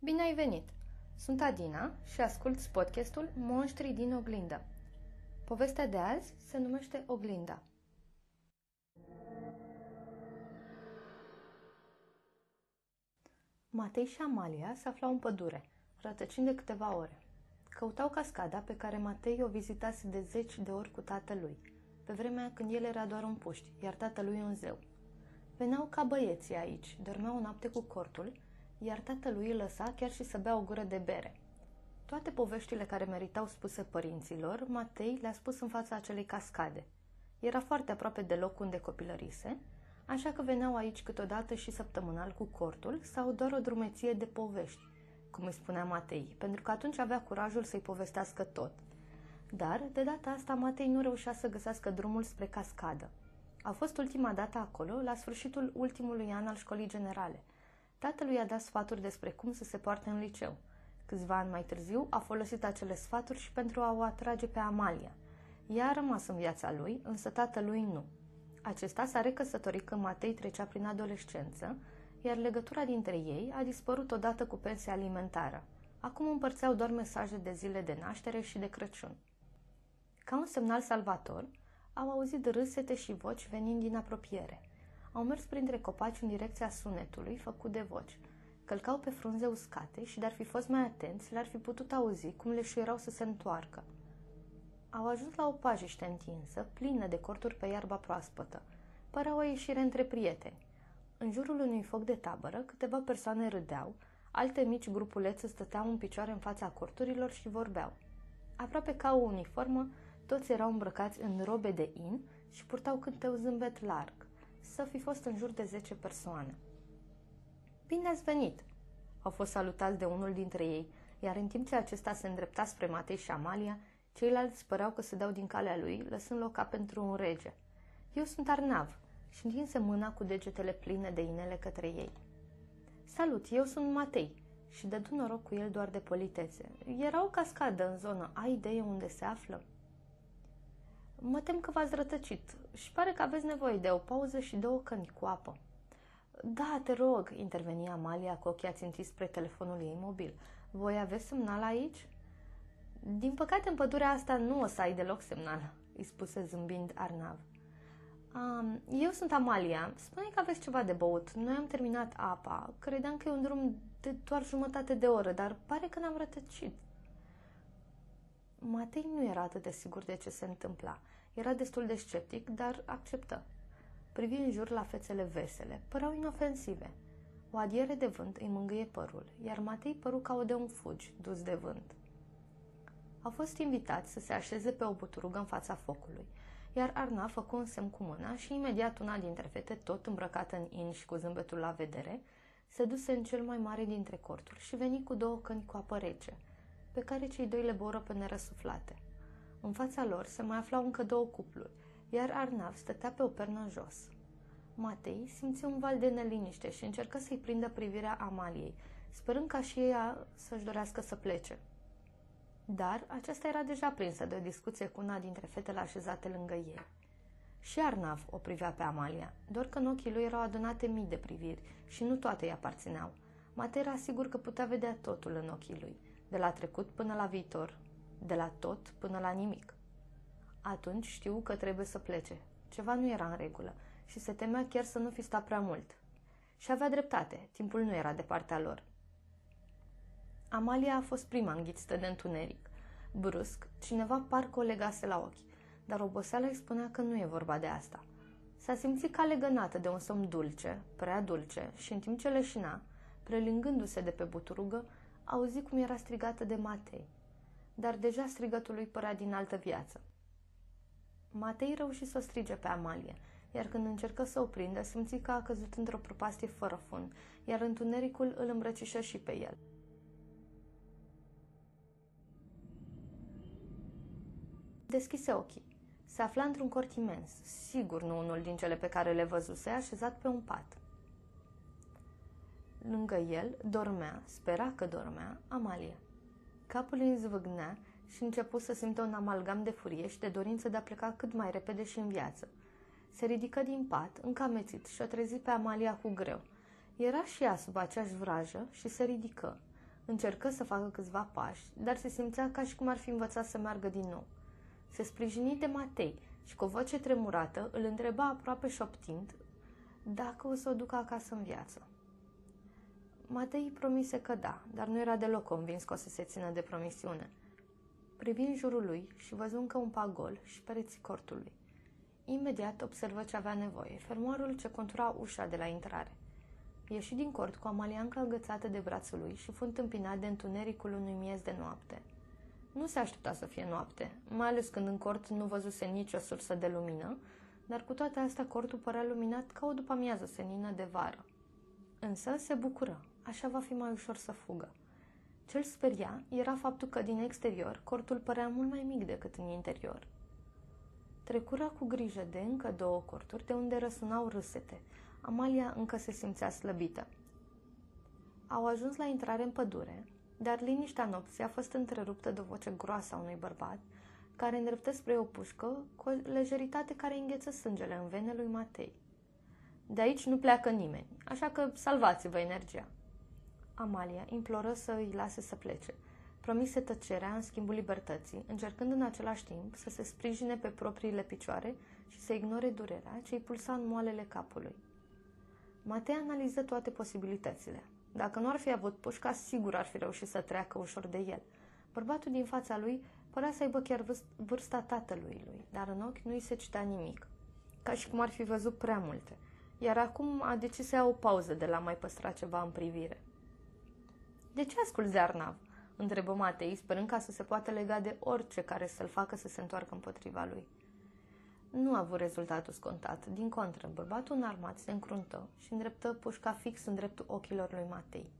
Bine ai venit! Sunt Adina și ascult podcastul Monștrii din Oglindă. Povestea de azi se numește Oglinda. Matei și Amalia se aflau în pădure, rătăcind de câteva ore. Căutau cascada pe care Matei o vizitase de zeci de ori cu tatălui, pe vremea când el era doar un puști, iar tatălui un zeu. Veneau ca băieții aici, dormeau o noapte cu cortul, iar tatălui îl lăsa chiar și să bea o gură de bere. Toate poveștile care meritau spuse părinților, Matei le-a spus în fața acelei cascade. Era foarte aproape de loc unde copilărise, așa că veneau aici câteodată și săptămânal cu cortul sau doar o drumeție de povești, cum îi spunea Matei, pentru că atunci avea curajul să-i povestească tot. Dar, de data asta, Matei nu reușea să găsească drumul spre cascadă. A fost ultima dată acolo, la sfârșitul ultimului an al școlii generale. Tatălui i-a dat sfaturi despre cum să se poarte în liceu. Câțiva ani mai târziu a folosit acele sfaturi și pentru a o atrage pe Amalia. Ea a rămas în viața lui, însă tatălui nu. Acesta s-a recăsătorit când Matei trecea prin adolescență, iar legătura dintre ei a dispărut odată cu pensia alimentară. Acum împărțeau doar mesaje de zile de naștere și de Crăciun. Ca un semnal salvator, au auzit râsete și voci venind din apropiere. Au mers printre copaci în direcția sunetului făcut de voci. Călcau pe frunze uscate și de-ar fi fost mai atenți, le-ar fi putut auzi cum le șuierau să se întoarcă. Au ajuns la o pajiște întinsă, plină de corturi pe iarba proaspătă. Părea o ieșire între prieteni. În jurul unui foc de tabără, câteva persoane râdeau, alte mici grupulețe stăteau în picioare în fața corturilor și vorbeau. Aproape ca o uniformă, toți erau îmbrăcați în robe de in și purtau câte un zâmbet larg. Să fi fost în jur de 10 persoane. Bine ați venit! Au fost salutați de unul dintre ei, iar în timp ce acesta se îndrepta spre Matei și Amalia, ceilalți păreau că se dau din calea lui, lăsând loc ca pentru un rege. Eu sunt Arnav și întinse mâna cu degetele pline de inele către ei. Salut, eu sunt Matei și dădu noroc cu el doar de politețe. Era o cascadă în zonă. Ai idee unde se află? Mă tem că v-ați rătăcit și pare că aveți nevoie de o pauză și două căni cu apă. Da, te rog, interveni Amalia cu ochii ațintiți spre telefonul ei mobil. Voi aveți semnal aici? Din păcate, în pădurea asta nu o să ai deloc semnal, îi spuse zâmbind Arnav. Um, eu sunt Amalia. Spune că aveți ceva de băut. Noi am terminat apa. Credeam că e un drum de doar jumătate de oră, dar pare că ne-am rătăcit. Matei nu era atât de sigur de ce se întâmpla. Era destul de sceptic, dar acceptă. Privi în jur la fețele vesele, păreau inofensive. O adiere de vânt îi mângâie părul, iar Matei păru ca o de un fugi, dus de vânt. Au fost invitați să se așeze pe o buturugă în fața focului, iar Arna făcu un semn cu mâna și imediat una dintre fete, tot îmbrăcată în in și cu zâmbetul la vedere, se duse în cel mai mare dintre corturi și veni cu două căni cu apă rece – pe care cei doi le boră pe nerăsuflate. În fața lor se mai aflau încă două cupluri, iar Arnav stătea pe o pernă jos. Matei simți un val de neliniște și încercă să-i prindă privirea Amaliei, sperând ca și ea să-și dorească să plece. Dar aceasta era deja prinsă de o discuție cu una dintre fetele așezate lângă ei. Și Arnav o privea pe Amalia, doar că în ochii lui erau adunate mii de priviri și nu toate îi aparțineau. Matei era sigur că putea vedea totul în ochii lui, de la trecut până la viitor, de la tot până la nimic. Atunci știu că trebuie să plece. Ceva nu era în regulă și se temea chiar să nu fi stat prea mult. Și avea dreptate, timpul nu era de partea lor. Amalia a fost prima înghițită de întuneric. Brusc, cineva parcă o legase la ochi, dar oboseala îi spunea că nu e vorba de asta. S-a simțit ca legănată de un somn dulce, prea dulce, și în timp ce leșina, prelingându-se de pe buturugă, auzi cum era strigată de Matei, dar deja strigătul lui părea din altă viață. Matei reuși să o strige pe Amalie, iar când încercă să o prindă, simți că a căzut într-o prăpastie fără fund, iar întunericul îl îmbrăcișă și pe el. Deschise ochii. Se afla într-un cort imens, sigur nu unul din cele pe care le văzuse, așezat pe un pat. Lângă el dormea, spera că dormea, Amalia. Capul îi zvâgnea și început să simtă un amalgam de furie și de dorință de a pleca cât mai repede și în viață. Se ridică din pat, încamețit și o trezi pe Amalia cu greu. Era și ea sub aceeași vrajă și se ridică. Încercă să facă câțiva pași, dar se simțea ca și cum ar fi învățat să meargă din nou. Se sprijini de Matei și cu o voce tremurată îl întreba aproape șoptind dacă o să o ducă acasă în viață. Matei promise că da, dar nu era deloc convins că o să se țină de promisiune. Privi în jurul lui și văzu încă un pagol și pereții cortului. Imediat observă ce avea nevoie, fermoarul ce contura ușa de la intrare. Ieși din cort cu amalianca agățată de brațul lui și fu întâmpinat de întunericul unui miez de noapte. Nu se aștepta să fie noapte, mai ales când în cort nu văzuse nicio sursă de lumină, dar cu toate astea cortul părea luminat ca o după-amiază senină de vară. Însă se bucură, așa va fi mai ușor să fugă. Ce-l speria era faptul că din exterior cortul părea mult mai mic decât în interior. Trecură cu grijă de încă două corturi de unde răsunau râsete. Amalia încă se simțea slăbită. Au ajuns la intrare în pădure, dar liniștea nopții a fost întreruptă de o voce groasă a unui bărbat, care îndreptă spre o pușcă cu o lejeritate care îngheță sângele în vene lui Matei. De aici nu pleacă nimeni, așa că salvați-vă energia. Amalia imploră să îi lase să plece. Promise tăcerea în schimbul libertății, încercând în același timp să se sprijine pe propriile picioare și să ignore durerea ce îi pulsa în moalele capului. Matei analiză toate posibilitățile. Dacă nu ar fi avut pușca, sigur ar fi reușit să treacă ușor de el. Bărbatul din fața lui părea să aibă chiar vârsta tatălui lui, dar în ochi nu îi se citea nimic, ca și cum ar fi văzut prea multe, iar acum a decis să ia o pauză de la mai păstra ceva în privire. De ce asculți de Arnav?" întrebă Matei, sperând ca să se poată lega de orice care să-l facă să se întoarcă împotriva lui. Nu a avut rezultatul scontat. Din contră, bărbatul înarmat se încruntă și îndreptă pușca fix în dreptul ochilor lui Matei.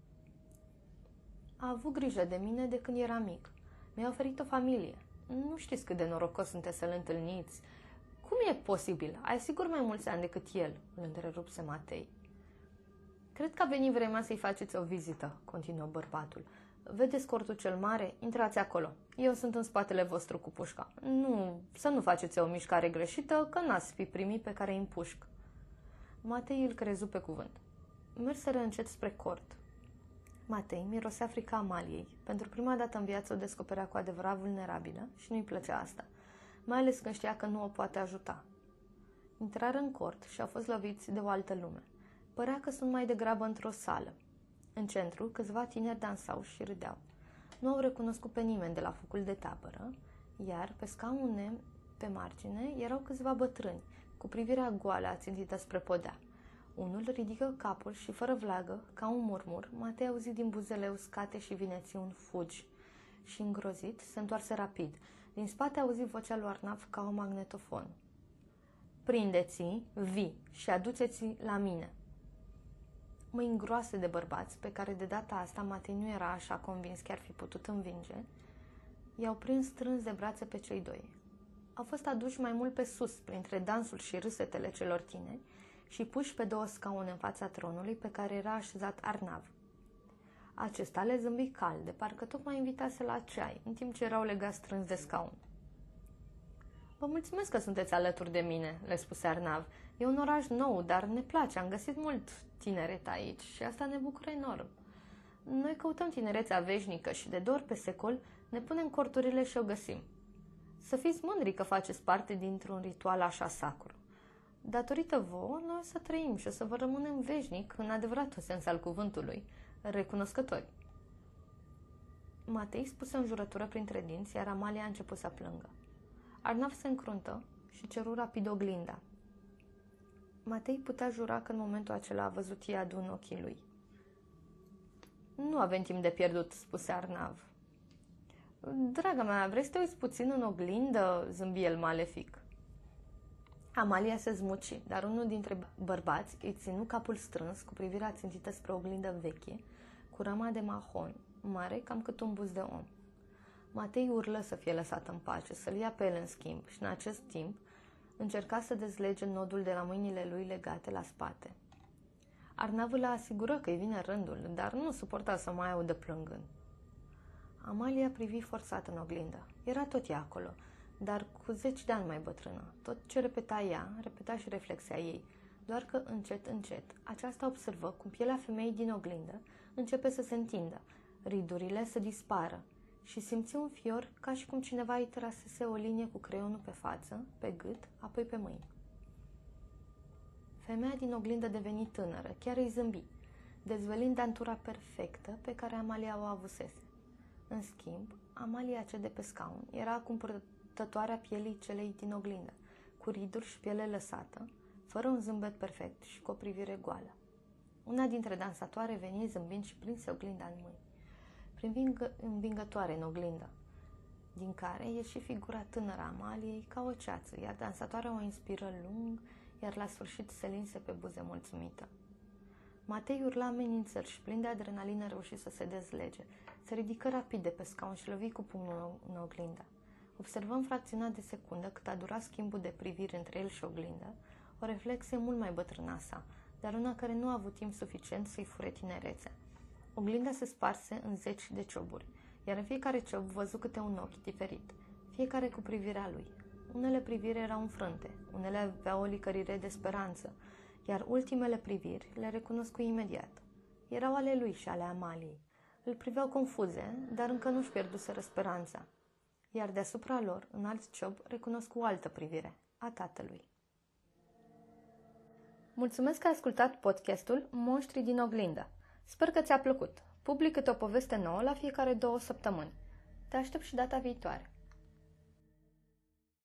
A avut grijă de mine de când era mic. Mi-a oferit o familie. Nu știți cât de norocos sunteți să-l întâlniți. Cum e posibil? Ai sigur mai mulți ani decât el, îl întrerupse Matei. Cred că a venit vremea să-i faceți o vizită, continuă bărbatul. Vedeți cortul cel mare? Intrați acolo. Eu sunt în spatele vostru cu pușca. Nu, să nu faceți o mișcare greșită, că n-ați fi primit pe care îi împușc. Matei îl crezu pe cuvânt. Merseră încet spre cort. Matei mirosea frica Amaliei. Pentru prima dată în viață o descoperea cu adevărat vulnerabilă și nu-i plăcea asta, mai ales când știa că nu o poate ajuta. Intrară în cort și au fost loviți de o altă lume. Părea că sunt mai degrabă într-o sală. În centru, câțiva tineri dansau și râdeau. Nu au recunoscut pe nimeni de la focul de tabără, iar pe scaune pe margine erau câțiva bătrâni, cu privirea goală ațintită spre podea. Unul ridică capul și, fără vlagă, ca un murmur, Matei auzi din buzele uscate și vineții un fugi. Și, îngrozit, se întoarse rapid. Din spate auzi vocea lui Arnaf ca un magnetofon. Prindeți-i, vii, și aduceți-i la mine mâini groase de bărbați, pe care de data asta Matei nu era așa convins că ar fi putut învinge, i-au prins strâns de brațe pe cei doi. Au fost aduși mai mult pe sus, printre dansul și râsetele celor tineri, și puși pe două scaune în fața tronului pe care era așezat Arnav. Acesta le zâmbi cald, de parcă tocmai invitase la ceai, în timp ce erau legați strâns de scaun. Vă mulțumesc că sunteți alături de mine, le spuse Arnav. E un oraș nou, dar ne place. Am găsit mult tineret aici și asta ne bucură enorm. Noi căutăm tinerețea veșnică și de două ori pe secol ne punem corturile și o găsim. Să fiți mândri că faceți parte dintr-un ritual așa sacru. Datorită vouă, noi o să trăim și o să vă rămânem veșnic în adevăratul sens al cuvântului, recunoscători. Matei spuse în jurătură printre dinți, iar Amalia a început să plângă. Arnav se încruntă și ceru rapid oglinda. Matei putea jura că în momentul acela a văzut iadul în ochii lui. Nu avem timp de pierdut, spuse Arnav. Draga mea, vrei să te uiți puțin în oglindă? zâmbi el malefic. Amalia se zmuci, dar unul dintre bărbați îi ținu capul strâns cu privirea țintită spre oglindă veche, cu rama de mahon, mare cam cât un buz de om. Matei urlă să fie lăsat în pace, să-l ia pe el în schimb și în acest timp încerca să dezlege nodul de la mâinile lui legate la spate. Arnavul a asigură că îi vine rândul, dar nu suporta să mai audă plângând. Amalia privi forțat în oglindă. Era tot ea acolo, dar cu zeci de ani mai bătrână. Tot ce repeta ea, repeta și reflexia ei, doar că încet, încet, aceasta observă cum pielea femeii din oglindă începe să se întindă, ridurile să dispară și simți un fior ca și cum cineva îi trasese o linie cu creionul pe față, pe gât, apoi pe mâini. Femeia din oglindă deveni tânără, chiar îi zâmbi, dezvelind dantura perfectă pe care Amalia o avusese. În schimb, Amalia cede pe scaun era acum purtătoarea pielii celei din oglindă, cu riduri și piele lăsată, fără un zâmbet perfect și cu o privire goală. Una dintre dansatoare veni zâmbind și prinse oglinda în mâini, privind învingătoare în oglindă, din care ieși figura tânără a Amaliei ca o ceață, iar dansatoarea o inspiră lung, iar la sfârșit se linse pe buze mulțumită. Matei urla amenințări și plin de adrenalină reuși să se dezlege. Se ridică rapid de pe scaun și lovi cu pumnul în oglindă. Observăm fracționat de secundă cât a durat schimbul de priviri între el și oglindă, o reflexie mult mai bătrână a sa, dar una care nu a avut timp suficient să-i fure tinerețea. Oglinda se sparse în zeci de cioburi, iar în fiecare ciob văzu câte un ochi diferit, fiecare cu privirea lui. Unele priviri erau înfrânte, unele aveau o licărire de speranță, iar ultimele priviri le recunoscu imediat. Erau ale lui și ale Amaliei. Îl priveau confuze, dar încă nu-și pierduseră speranța. Iar deasupra lor, în alt ciob, recunosc o altă privire, a tatălui. Mulțumesc că ați ascultat podcastul Monștri din oglindă. Sper că ți-a plăcut. Public câte o poveste nouă la fiecare două săptămâni. Te aștept și data viitoare.